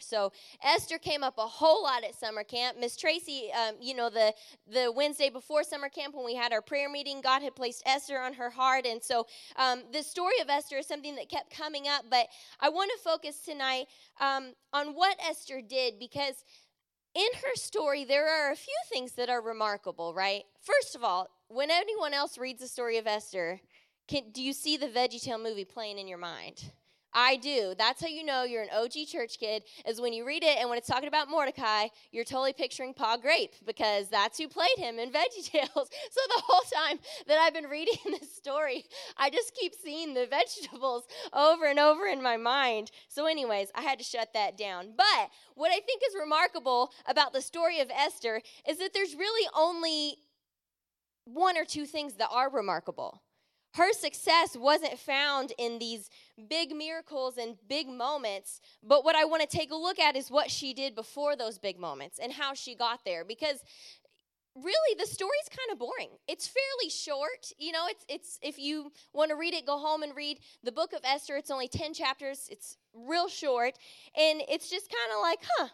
So Esther came up a whole lot at summer camp. Miss Tracy, um, you know, the the Wednesday before summer camp when we had our prayer meeting, God had placed Esther on her heart, and so um, the story of Esther is something that kept coming up. But I want to focus tonight um, on what Esther did because in her story there are a few things that are remarkable. Right? First of all, when anyone else reads the story of Esther, can, do you see the VeggieTale movie playing in your mind? I do. That's how you know you're an OG church kid, is when you read it and when it's talking about Mordecai, you're totally picturing Pa Grape because that's who played him in Veggie Tales. So the whole time that I've been reading this story, I just keep seeing the vegetables over and over in my mind. So, anyways, I had to shut that down. But what I think is remarkable about the story of Esther is that there's really only one or two things that are remarkable her success wasn't found in these big miracles and big moments, but what I want to take a look at is what she did before those big moments and how she got there because really the story's kind of boring. It's fairly short. You know, it's it's if you want to read it, go home and read the book of Esther. It's only 10 chapters. It's real short and it's just kind of like, huh,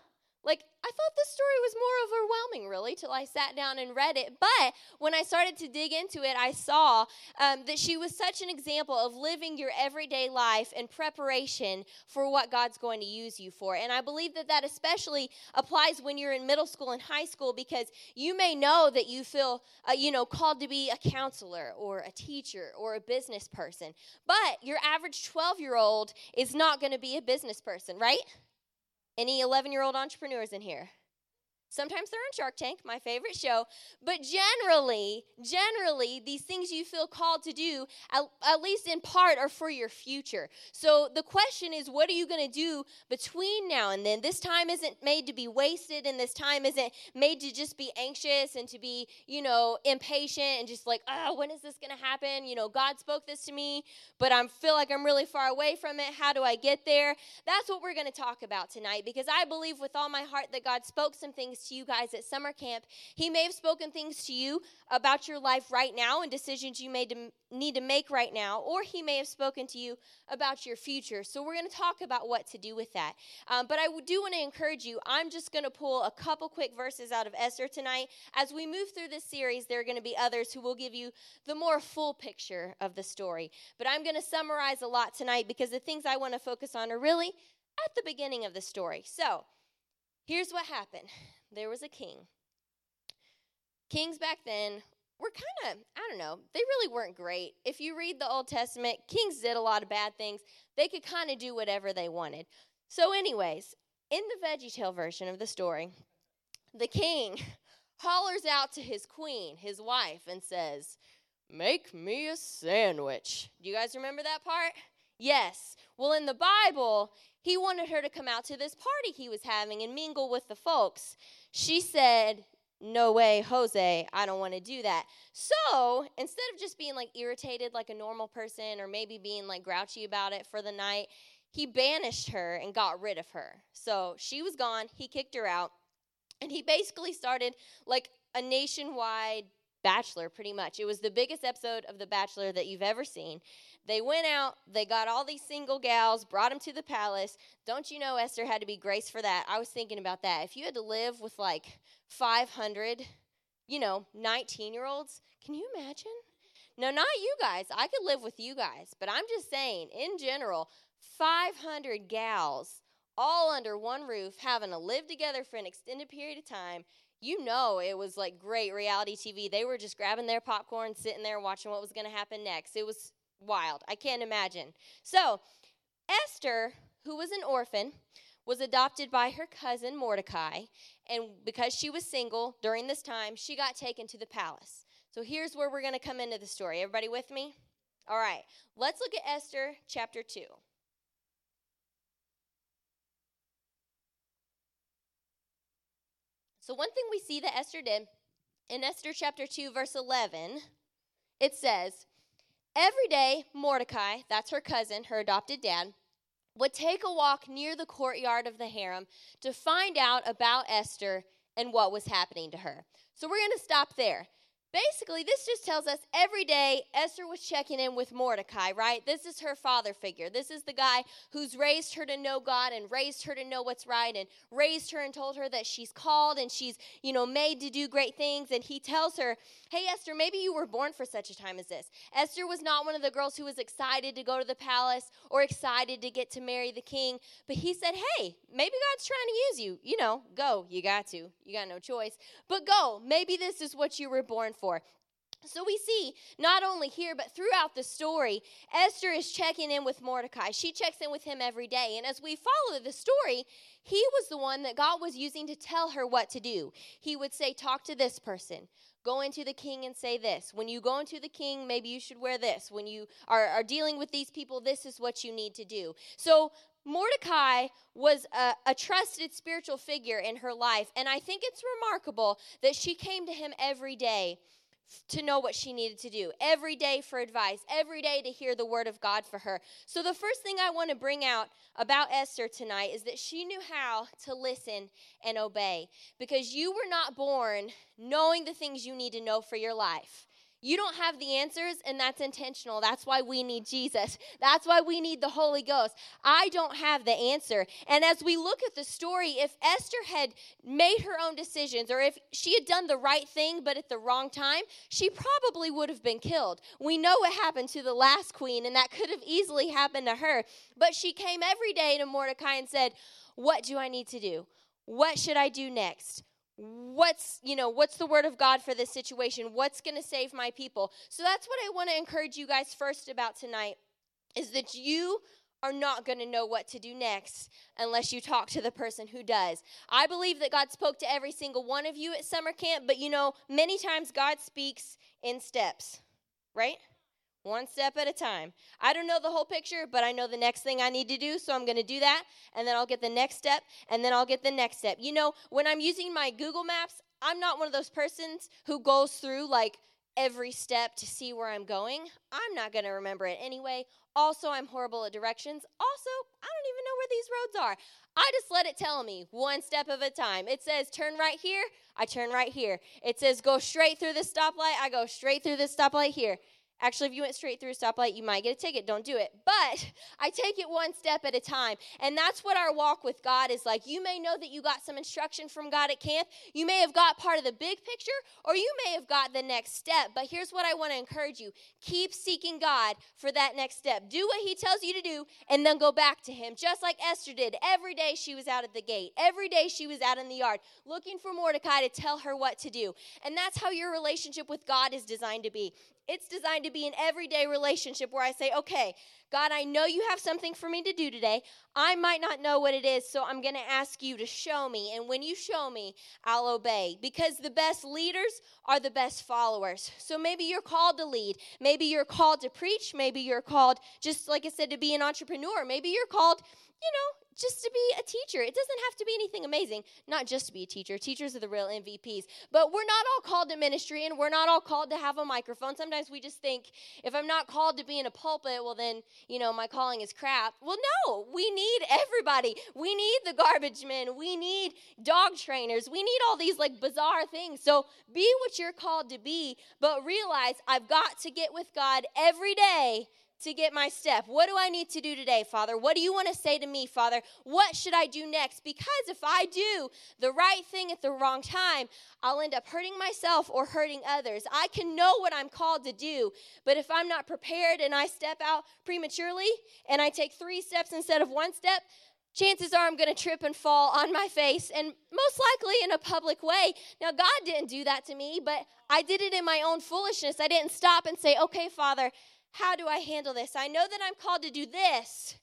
like, I thought this story was more overwhelming, really, till I sat down and read it. But when I started to dig into it, I saw um, that she was such an example of living your everyday life in preparation for what God's going to use you for. And I believe that that especially applies when you're in middle school and high school because you may know that you feel, uh, you know, called to be a counselor or a teacher or a business person. But your average 12 year old is not going to be a business person, right? Any 11 year old entrepreneurs in here? Sometimes they're on Shark Tank, my favorite show. But generally, generally, these things you feel called to do, at, at least in part, are for your future. So the question is, what are you going to do between now and then? This time isn't made to be wasted, and this time isn't made to just be anxious and to be, you know, impatient and just like, oh, when is this going to happen? You know, God spoke this to me, but I feel like I'm really far away from it. How do I get there? That's what we're going to talk about tonight because I believe with all my heart that God spoke some things to you guys at summer camp. He may have spoken things to you about your life right now and decisions you may to, need to make right now, or He may have spoken to you about your future. So we're going to talk about what to do with that. Um, but I do want to encourage you. I'm just going to pull a couple quick verses out of Esther tonight. As we move through this series, there are going to be others who will give you the more full picture of the story. But I'm going to summarize a lot tonight because the things I want to focus on are really at the beginning of the story. So, here's what happened there was a king. Kings back then were kind of, I don't know, they really weren't great. If you read the Old Testament, kings did a lot of bad things. They could kind of do whatever they wanted. So, anyways, in the VeggieTale version of the story, the king hollers out to his queen, his wife, and says, Make me a sandwich. Do you guys remember that part? Yes. Well, in the Bible, he wanted her to come out to this party he was having and mingle with the folks. She said, no way, Jose, I don't want to do that. So instead of just being like irritated like a normal person or maybe being like grouchy about it for the night, he banished her and got rid of her. So she was gone, he kicked her out, and he basically started like a nationwide Bachelor, pretty much. It was the biggest episode of The Bachelor that you've ever seen. They went out, they got all these single gals, brought them to the palace. Don't you know Esther had to be graced for that? I was thinking about that. If you had to live with like 500, you know, 19 year olds, can you imagine? No, not you guys. I could live with you guys, but I'm just saying, in general, 500 gals all under one roof having to live together for an extended period of time you know it was like great reality TV. They were just grabbing their popcorn, sitting there watching what was going to happen next. It was wild. I can't imagine. So, Esther, who was an orphan, was adopted by her cousin Mordecai, and because she was single during this time, she got taken to the palace. So, here's where we're going to come into the story. Everybody with me? All right, let's look at Esther chapter 2. So, one thing we see that Esther did in Esther chapter 2, verse 11, it says, Every day, Mordecai, that's her cousin, her adopted dad, would take a walk near the courtyard of the harem to find out about Esther and what was happening to her. So, we're going to stop there. Basically, this just tells us every day Esther was checking in with Mordecai, right? This is her father figure. This is the guy who's raised her to know God and raised her to know what's right and raised her and told her that she's called and she's, you know, made to do great things. And he tells her, hey, Esther, maybe you were born for such a time as this. Esther was not one of the girls who was excited to go to the palace or excited to get to marry the king, but he said, hey, maybe God's trying to use you. You know, go. You got to. You got no choice. But go. Maybe this is what you were born for. So we see not only here, but throughout the story, Esther is checking in with Mordecai. She checks in with him every day. And as we follow the story, he was the one that God was using to tell her what to do. He would say, Talk to this person. Go into the king and say this. When you go into the king, maybe you should wear this. When you are, are dealing with these people, this is what you need to do. So Mordecai was a, a, trusted spiritual figure in her life, and I think it's remarkable that she came to him every day to know what she needed to do, every day for advice, every day to hear the word of God for her. So, the first thing I want to bring out about Esther tonight is that she knew how to listen and obey because you were not born knowing the things you need to know for your life. You don't have the answers, and that's intentional. That's why we need Jesus. That's why we need the Holy Ghost. I don't have the answer. And as we look at the story, if Esther had made her own decisions, or if she had done the right thing but at the wrong time, she probably would have been killed. We know what happened to the last queen, and that could have easily happened to her. But she came every day to Mordecai and said, What do I need to do? What should I do next? What's you know what's the word of god for this situation what's going to save my people so that's what i want to encourage you guys first about tonight is that you are not going to know what to do next unless you talk to the person who does. I believe that God spoke to every single one of you at summer camp, but you know, many times God speaks in steps, right? One step at a time. I don't know the whole picture, but I know the next thing I need to do, so I'm going to do that, and then I'll get the next step, and then I'll get the next step. You know, when I'm using my Google Maps, I'm not one of those persons who goes through like every step to see where I'm going. I'm not going to remember it anyway. Also, I'm horrible at directions. Also, I don't even know where these roads are. I just let it tell me one step at a time. It says turn right here, I turn right here. It says go straight through the stoplight, I go straight through the stoplight here. Actually, if you went straight through a stoplight, you might get a ticket. Don't do it. But I take it one step at a time. And that's what our walk with God is like. You may know that you got some instruction from God at camp. You may have got part of the big picture, or you may have got the next step. But here's what I want to encourage you keep seeking God for that next step. Do what He tells you to do, and then go back to Him, just like Esther did. Every day she was out at the gate, every day she was out in the yard looking for Mordecai to tell her what to do. And that's how your relationship with God is designed to be. It's designed to be an everyday relationship where I say, okay, God, I know you have something for me to do today. I might not know what it is, so I'm going to ask you to show me. And when you show me, I'll obey. Because the best leaders are the best followers. So maybe you're called to lead. Maybe you're called to preach. Maybe you're called, just like I said, to be an entrepreneur. Maybe you're called, you know, just to be a teacher. It doesn't have to be anything amazing. Not just to be a teacher. Teachers are the real MVPs. But we're not all called to ministry and we're not all called to have a microphone. Sometimes we just think if I'm not called to be in a pulpit, well, then, you know, my calling is crap. Well, no, we need everybody. We need the garbage men. We need dog trainers. We need all these like bizarre things. So be what you're called to be, but realize I've got to get with God every day to get my step? What do I need to do today, Father? What do you want to say to me, Father? What should I do next? Because if I do the right thing at the wrong time, I'll end up hurting myself or hurting others. I can know what I'm called to do, but if I'm not prepared and I step out prematurely and I take three steps instead of one step, chances are I'm going to trip and fall on my face, and most likely in a public way. Now, God didn't do that to me, but I did it in my own foolishness. I didn't stop and say, okay, Father, how do I handle this? I know that I'm called to do this,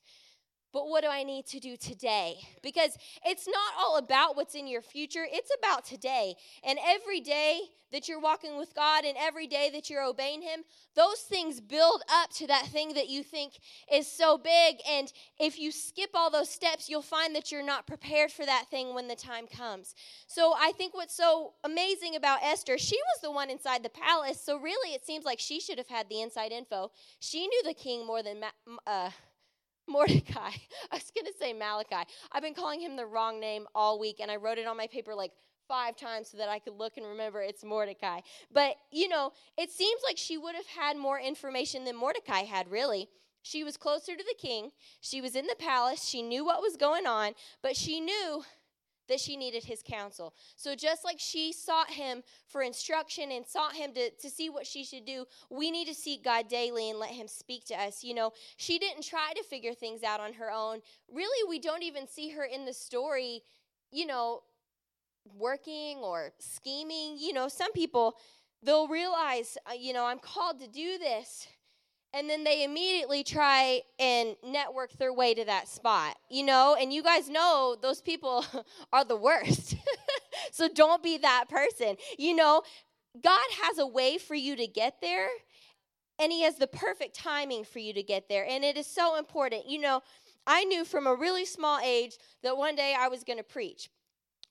but what do I need to do today? Because it's not all about what's in your future, it's about today. And every day that you're walking with God and every day that you're obeying Him, those things build up to that thing that you think is so big. And if you skip all those steps, you'll find that you're not prepared for that thing when the time comes. So I think what's so amazing about Esther, she was the one inside the palace. So really, it seems like she should have had the inside info. She knew the king more than. Uh, Mordecai. I was going to say Malachi. I've been calling him the wrong name all week, and I wrote it on my paper like five times so that I could look and remember it's Mordecai. But, you know, it seems like she would have had more information than Mordecai had, really. She was closer to the king. She was in the palace. She knew what was going on, but she knew that she needed his counsel. So, just like she sought him for instruction and sought him to, to see what she should do, we need to seek God daily and let him speak to us. You know, she didn't try to figure things out on her own. Really, we don't even see her in the story, you know, working or scheming. You know, some people, they'll realize, uh, you know, I'm called to do this. And then they immediately try and network their way to that spot, you know? And you guys know those people are the worst. so don't be that person. You know, God has a way for you to get there, and He has the perfect timing for you to get there. And it is so important. You know, I knew from a really small age that one day I was going to preach.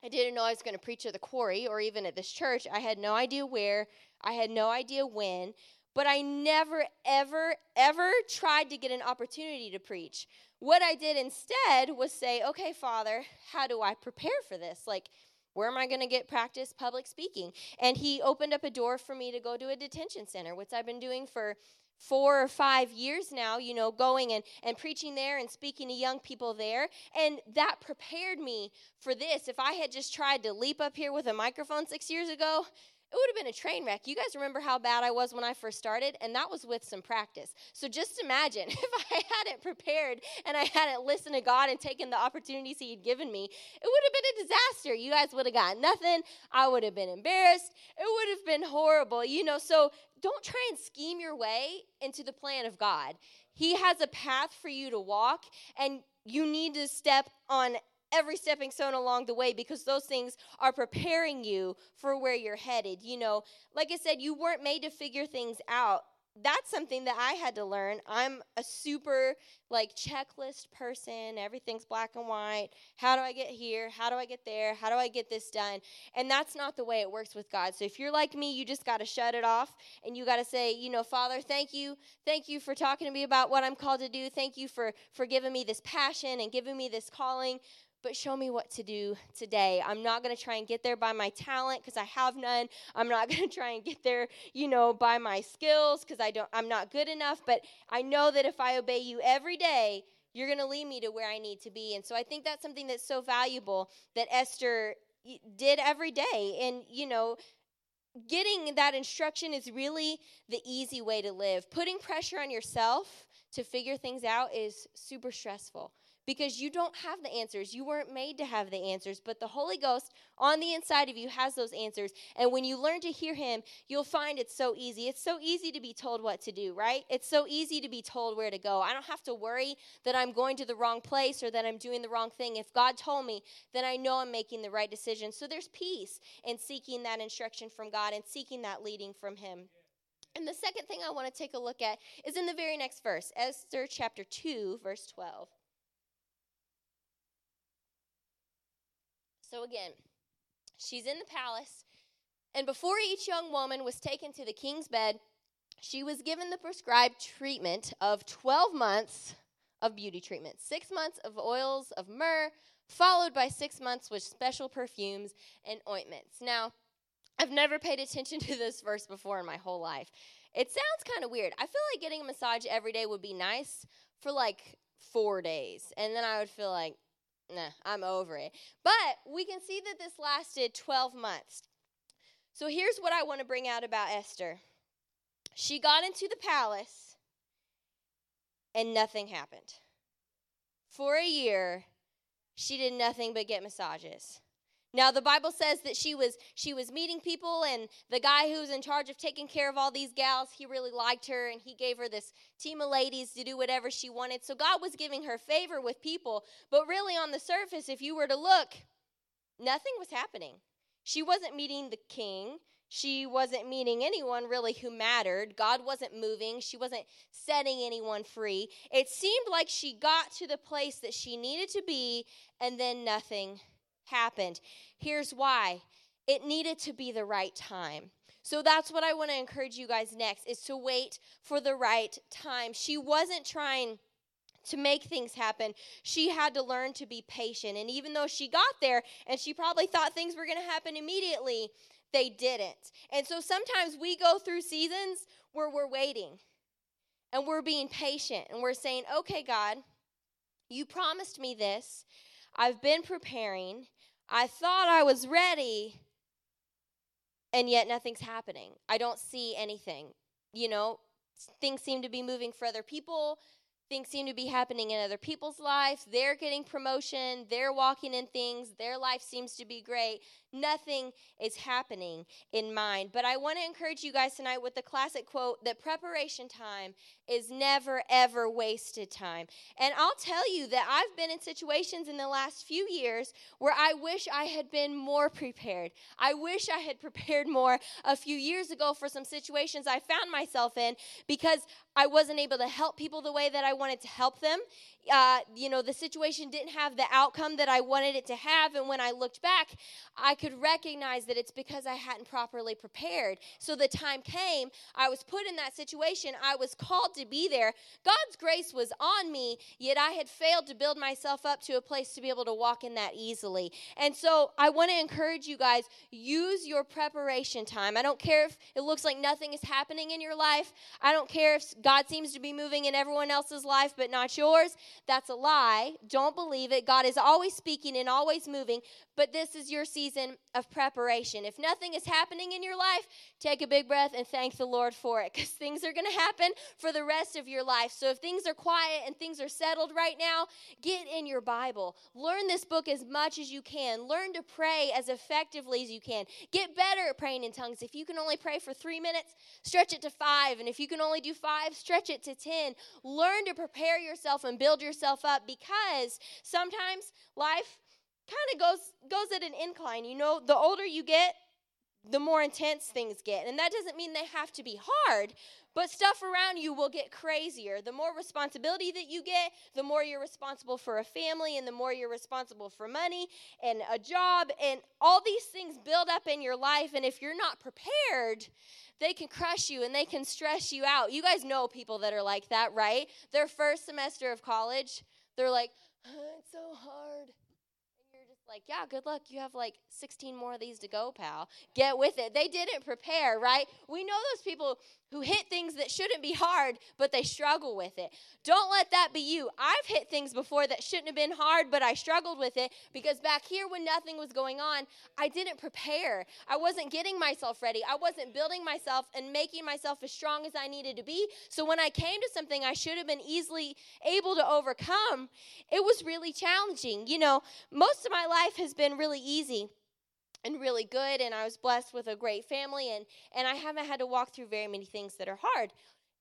I didn't know I was going to preach at the quarry or even at this church. I had no idea where, I had no idea when, but I never, ever, ever tried to get an opportunity to preach. What I did instead was say, okay, Father, how do I prepare for this? Like, where am I going to get practice public speaking? And he opened up a door for me to go to a detention center, which I've been doing for four or five years now, you know, going and, and preaching there and speaking to young people there. And that prepared me for this. If I had just tried to leap up here with a microphone six years ago, it would have been a train wreck. You guys remember how bad I was when I first started? And that was with some practice. So just imagine if I hadn't prepared and I hadn't listened to God and taken the opportunities He had given me, it would have been a disaster. You guys would have got nothing. I would have been embarrassed. It would have been horrible. You know, so don't try and scheme your way into the plan of God. He has a path for you to walk, and you need to step on every stepping stone along the way because those things are preparing you for where you're headed. You know, like I said, you weren't made to figure things out that's something that I had to learn. I'm a super like checklist person. Everything's black and white. How do I get here? How do I get there? How do I get this done? And that's not the way it works with God. So if you're like me, you just got to shut it off and you got to say, you know, Father, thank you. Thank you for talking to me about what I'm called to do. Thank you for for giving me this passion and giving me this calling but show me what to do today. I'm not going to try and get there by my talent because I have none. I'm not going to try and get there, you know, by my skills because I don't I'm not good enough, but I know that if I obey you every day, you're going to lead me to where I need to be. And so I think that's something that's so valuable that Esther did every day and, you know, getting that instruction is really the easy way to live. Putting pressure on yourself to figure things out is super stressful because you don't have the answers. You weren't made to have the answers, but the Holy Ghost on the inside of you has those answers. And when you learn to hear Him, you'll find it's so easy. It's so easy to be told what to do, right? It's so easy to be told where to go. I don't have to worry that I'm going to the wrong place or that I'm doing the wrong thing. If God told me, then I know I'm making the right decision. So there's peace in seeking that instruction from God and seeking that leading from Him. And the second thing I want to take a look at is in the very next verse, Esther chapter 2, verse 12. So again, she's in the palace, and before each young woman was taken to the king's bed, she was given the prescribed treatment of 12 months of beauty treatment six months of oils of myrrh, followed by six months with special perfumes and ointments. Now, I've never paid attention to this verse before in my whole life. It sounds kind of weird. I feel like getting a massage every day would be nice for like four days, and then I would feel like, nah, I'm over it. But we can see that this lasted 12 months. So here's what I want to bring out about Esther. She got into the palace and nothing happened. For a year, she did nothing but get massages. Now the Bible says that she was she was meeting people and the guy who was in charge of taking care of all these gals, he really liked her and he gave her this team of ladies to do whatever she wanted. So God was giving her favor with people, but really on the surface if you were to look, nothing was happening. She wasn't meeting the king. She wasn't meeting anyone really who mattered. God wasn't moving. She wasn't setting anyone free. It seemed like she got to the place that she needed to be and then nothing happened. Here's why it needed to be the right time. So that's what I want to encourage you guys next is to wait for the right time. She wasn't trying to make things happen, she had to learn to be patient. And even though she got there and she probably thought things were going to happen immediately, they didn't. And so sometimes we go through seasons where we're waiting and we're being patient and we're saying, okay, God, you promised me this. I've been preparing. I thought I was ready, and yet nothing's happening. I don't see anything. You know, things seem to be moving for other people things seem to be happening in other people's lives. They're getting promotion, they're walking in things, their life seems to be great. Nothing is happening in mine. But I want to encourage you guys tonight with the classic quote that preparation time is never, ever wasted time. And I'll tell you that I've been in situations in the last few years where I wish I had been more prepared. I wish I had prepared more a few years ago for some situations I found myself in because I wasn't able to help people the way that I wanted to help them uh, you know, the situation didn't have the outcome that I wanted it to have. And when I looked back, I could recognize that it's because I hadn't properly prepared. So the time came, I was put in that situation, I was called to be there. God's grace was on me, yet I had failed to build myself up to a place to be able to walk in that easily. And so I want to encourage you guys use your preparation time. I don't care if it looks like nothing is happening in your life, I don't care if God seems to be moving in everyone else's life but not yours. That's a lie. Don't believe it. God is always speaking and always moving, but this is your season of preparation. If nothing is happening in your life, take a big breath and thank the Lord for it because things are going to happen for the rest of your life. So if things are quiet and things are settled right now, get in your Bible. Learn this book as much as you can. Learn to pray as effectively as you can. Get better at praying in tongues. If you can only pray for three minutes, stretch it to five. And if you can only do five, stretch it to 10. Learn to prepare yourself and build yourself up because sometimes life kind of goes goes at an incline. You know, the older you get, the more intense things get. And that doesn't mean they have to be hard, but stuff around you will get crazier. The more responsibility that you get, the more you're responsible for a family, and the more you're responsible for money and a job, and all these things build up in your life. And if you're not prepared, they can crush you and they can stress you out. You guys know people that are like that, right? Their first semester of college, they're like, oh, it's so hard like, yeah, good luck. You have like 16 more of these to go, pal. Get with it. They didn't prepare, right? We know those people who hit things that shouldn't be hard, but they struggle with it. Don't let that be you. I've hit things before that shouldn't have been hard, but I struggled with it because back here when nothing was going on, I didn't prepare. I wasn't getting myself ready. I wasn't building myself and making myself as strong as I needed to be. So when I came to something I should have been easily able to overcome, it was really challenging. You know, most of my life has been really easy and really good and I was blessed with a great family and and I haven't had to walk through very many things that are hard.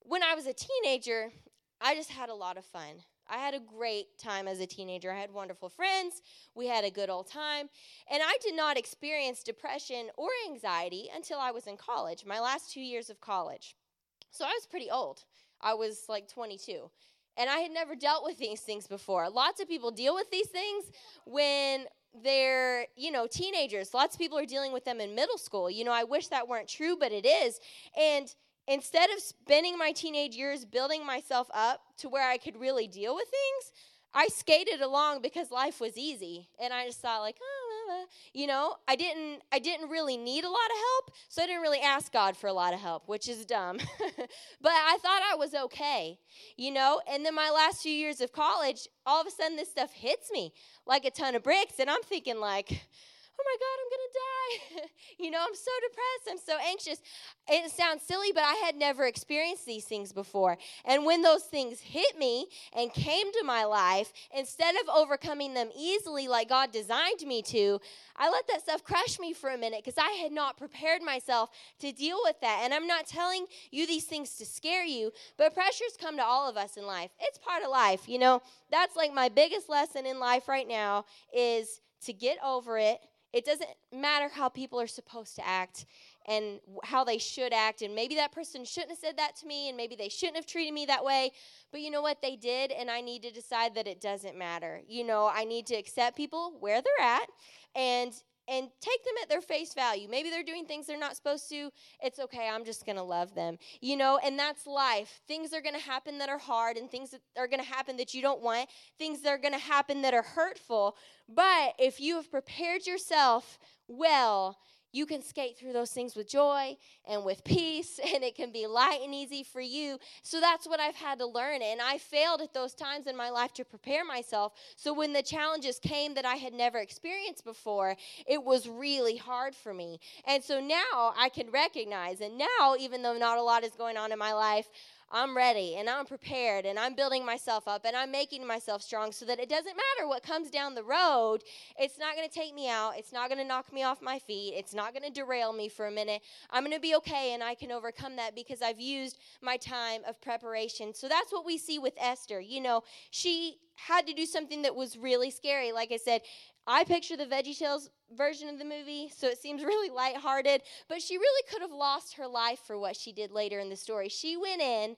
When I was a teenager, I just had a lot of fun. I had a great time as a teenager. I had wonderful friends. We had a good old time. And I did not experience depression or anxiety until I was in college, my last 2 years of college. So I was pretty old. I was like 22. And I had never dealt with these things before. Lots of people deal with these things when they're, you know, teenagers. Lots of people are dealing with them in middle school. You know, I wish that weren't true, but it is. And instead of spending my teenage years building myself up to where I could really deal with things, I skated along because life was easy. And I just thought like, oh, you know, I didn't I didn't really need a lot of help, so I didn't really ask God for a lot of help, which is dumb. but I thought I was okay, you know? And then my last few years of college, all of a sudden this stuff hits me like a ton of bricks and I'm thinking like oh my God, I'm going to die. you know, I'm so depressed. I'm so anxious. It sounds silly, but I had never experienced these things before. And when those things hit me and came to my life, instead of overcoming them easily like God designed me to, I let that stuff crush me for a minute because I had not prepared myself to deal with that. And I'm not telling you these things to scare you, but pressures come to all of us in life. It's part of life. You know, that's like my biggest lesson in life right now is to get over it it doesn't matter how people are supposed to act and how they should act. And maybe that person shouldn't have said that to me, and maybe they shouldn't have treated me that way. But you know what? They did, and I need to decide that it doesn't matter. You know, I need to accept people where they're at and and take them at their face value. Maybe they're doing things they're not supposed to. It's okay. I'm just going to love them. You know, and that's life. Things are going to happen that are hard and things that are going to happen that you don't want, things that are going to happen that are hurtful. But if you have prepared yourself well, you can skate through those things with joy and with peace, and it can be light and easy for you. So that's what I've had to learn. And I failed at those times in my life to prepare myself. So when the challenges came that I had never experienced before, it was really hard for me. And so now I can recognize, and now, even though not a lot is going on in my life, I'm ready and I'm prepared and I'm building myself up and I'm making myself strong so that it doesn't matter what comes down the road. It's not going to take me out. It's not going to knock me off my feet. It's not going to derail me for a minute. I'm going to be okay and I can overcome that because I've used my time of preparation. So that's what we see with Esther. You know, she had to do something that was really scary. Like I said, I picture the Veggie Tales version of the movie, so it seems really lighthearted, but she really could have lost her life for what she did later in the story. She went in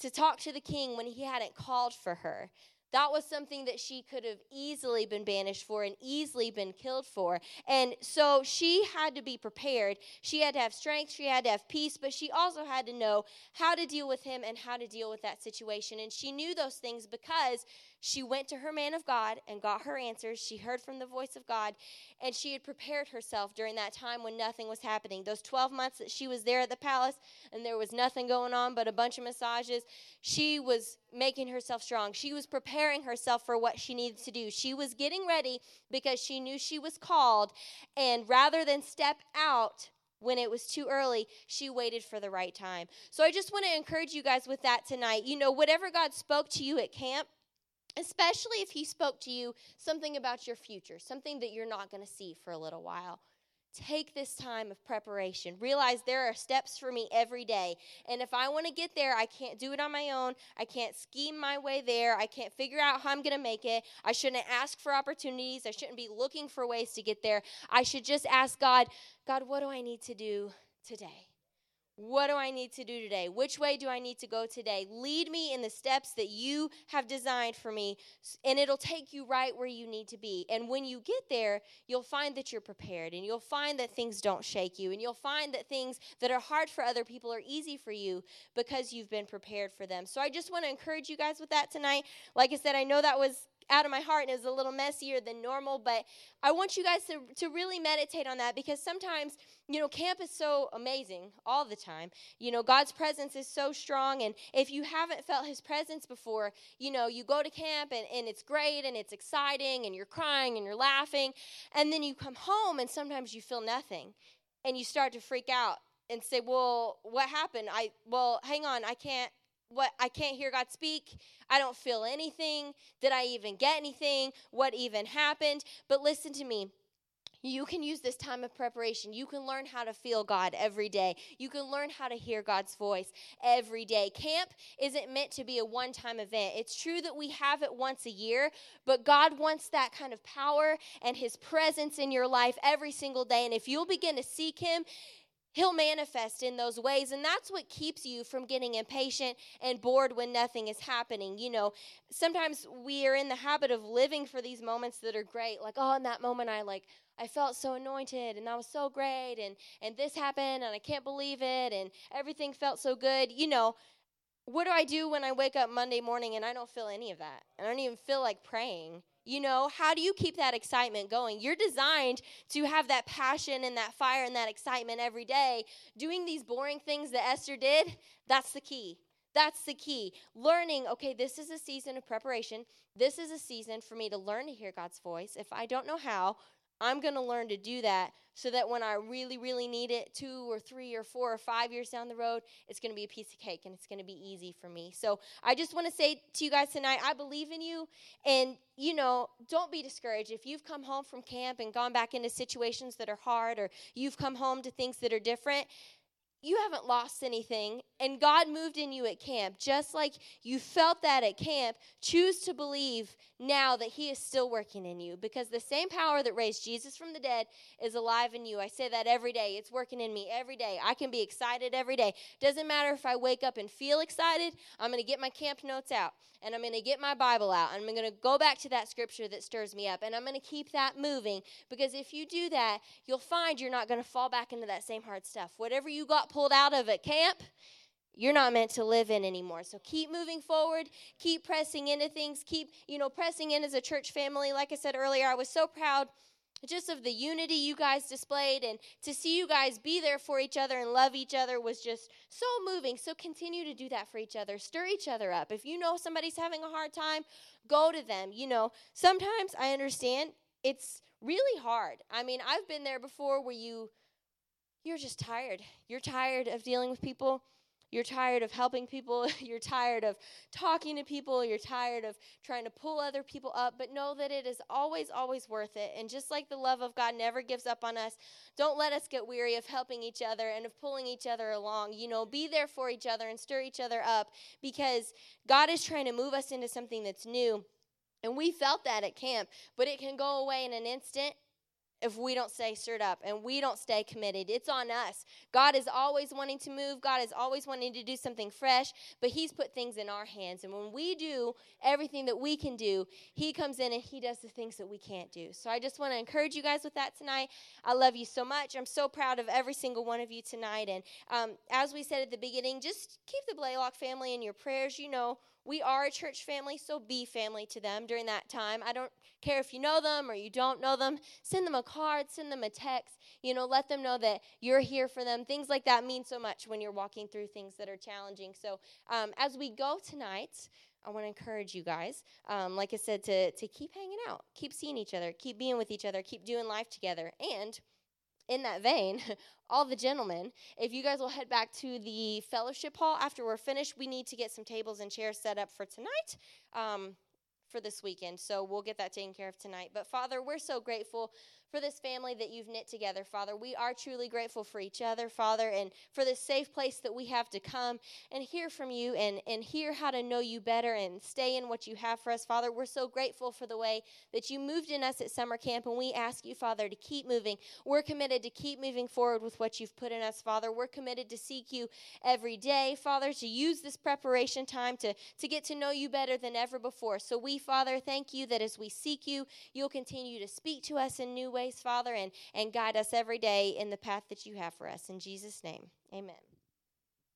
to talk to the king when he hadn't called for her. That was something that she could have easily been banished for and easily been killed for. And so she had to be prepared. She had to have strength, she had to have peace, but she also had to know how to deal with him and how to deal with that situation. And she knew those things because she went to her man of God and got her answers. She heard from the voice of God, and she had prepared herself during that time when nothing was happening. Those 12 months that she was there at the palace and there was nothing going on but a bunch of massages, she was making herself strong. She was preparing herself for what she needed to do. She was getting ready because she knew she was called, and rather than step out, when it was too early, she waited for the right time. So I just want to encourage you guys with that tonight. You know, whatever God spoke to you at camp, especially if he spoke to you something about your future, something that you're not going to see for a little while. Take this time of preparation. Realize there are steps for me every day. And if I want to get there, I can't do it on my own. I can't scheme my way there. I can't figure out how I'm going to make it. I shouldn't ask for opportunities. I shouldn't be looking for ways to get there. I should just ask God, God, what do I need to do today? What do I need to do today? Which way do I need to go today? Lead me in the steps that you have designed for me, and it'll take you right where you need to be. And when you get there, you'll find that you're prepared, and you'll find that things don't shake you, and you'll find that things that are hard for other people are easy for you because you've been prepared for them. So I just want to encourage you guys with that tonight. Like I said, I know that was out of my heart and it was a little messier than normal, but I want you guys to, to really meditate on that because sometimes, you know, camp is so amazing all the time. You know, God's presence is so strong. And if you haven't felt his presence before, you know, you go to camp and, and it's great and it's exciting and you're crying and you're laughing. And then you come home and sometimes you feel nothing and you start to freak out and say, well, what happened? I, well, hang on, I can't, what I can't hear God speak. I don't feel anything. Did I even get anything? What even happened? But listen to me. You can use this time of preparation. You can learn how to feel God every day. You can learn how to hear God's voice every day. Camp isn't meant to be a one time event. It's true that we have it once a year, but God wants that kind of power and His presence in your life every single day. And if you'll begin to seek Him, He'll manifest in those ways. And that's what keeps you from getting impatient and bored when nothing is happening. You know, sometimes we are in the habit of living for these moments that are great. Like, oh, in that moment, I like, I felt so anointed and that was so great. And, and this happened and I can't believe it. And everything felt so good. You know, what do I do when I wake up Monday morning and I don't feel any of that? I don't even feel like praying. You know, how do you keep that excitement going? You're designed to have that passion and that fire and that excitement every day. Doing these boring things that Esther did, that's the key. That's the key. Learning, okay, this is a season of preparation. This is a season for me to learn to hear God's voice. If I don't know how, I'm going to learn to do that so that when I really, really need it, two or three or four or five years down the road, it's going to be a piece of cake and it's going to be easy for me. So I just want to say to you guys tonight, I believe in you. And, you know, don't be discouraged. If you've come home from camp and gone back into situations that are hard or you've come home to things that are different, you haven't lost anything and God moved in you at camp, just like you felt that at camp, choose to believe now that He is still working in you because the same power that raised Jesus from the dead is alive in you. I say that every day. It's working in me every day. I can be excited every day. Doesn't matter if I wake up and feel excited, I'm going to get my camp notes out and I'm going to get my Bible out. and I'm going to go back to that scripture that stirs me up and I'm going to keep that moving because if you do that, you'll find you're not going to fall back into that same hard stuff. Whatever you got pulled out of at camp, you're not meant to live in anymore. So keep moving forward, keep pressing into things, keep, you know, pressing in as a church family. Like I said earlier, I was so proud just of the unity you guys displayed and to see you guys be there for each other and love each other was just so moving. So continue to do that for each other. Stir each other up. If you know somebody's having a hard time, go to them. You know, sometimes I understand it's really hard. I mean, I've been there before where you you're just tired. You're tired of dealing with people. You're tired of helping people. You're tired of talking to people. You're tired of trying to pull other people up. But know that it is always, always worth it. And just like the love of God never gives up on us, don't let us get weary of helping each other and of pulling each other along. You know, be there for each other and stir each other up because God is trying to move us into something that's new. And we felt that at camp, but it can go away in an instant if we don't stay stirred up and we don't stay committed. It's on us. God is always wanting to move, God is always wanting to do something fresh, but He's put things in our hands. And when we do everything that we can do, He comes in and He does the things that we can't do. So I just want to encourage you guys with that tonight. I love you so much. I'm so proud of every single one of you tonight. And um, as we said at the beginning, just keep the Blaylock family in your prayers. You know, we are a church family, so be family to them during that time. I don't care if you know them or you don't know them. Send them a card, send them a text. You know, let them know that you're here for them. Things like that mean so much when you're walking through things that are challenging. So, um, as we go tonight, I want to encourage you guys, um, like I said, to, to keep hanging out, keep seeing each other, keep being with each other, keep doing life together. And in that vein, all the gentlemen, if you guys will head back to the fellowship hall after we're finished, we need to get some tables and chairs set up for tonight. Um, for this weekend. So we'll get that taken care of tonight. But Father, we're so grateful for this family that you've knit together, Father. We are truly grateful for each other, Father, and for this safe place that we have to come and hear from you and, and hear how to know you better and stay in what you have for us, Father. We're so grateful for the way that you moved in us at summer camp, and we ask you, Father, to keep moving. We're committed to keep moving forward with what you've put in us, Father. We're committed to seek you every day, Father, to use this preparation time to, to get to know you better than ever before. So we, Father, thank you that as we seek you, you'll continue to speak to us in new ways ways, Father, and, and guide us every day in the path that you have for us. In Jesus' name, amen.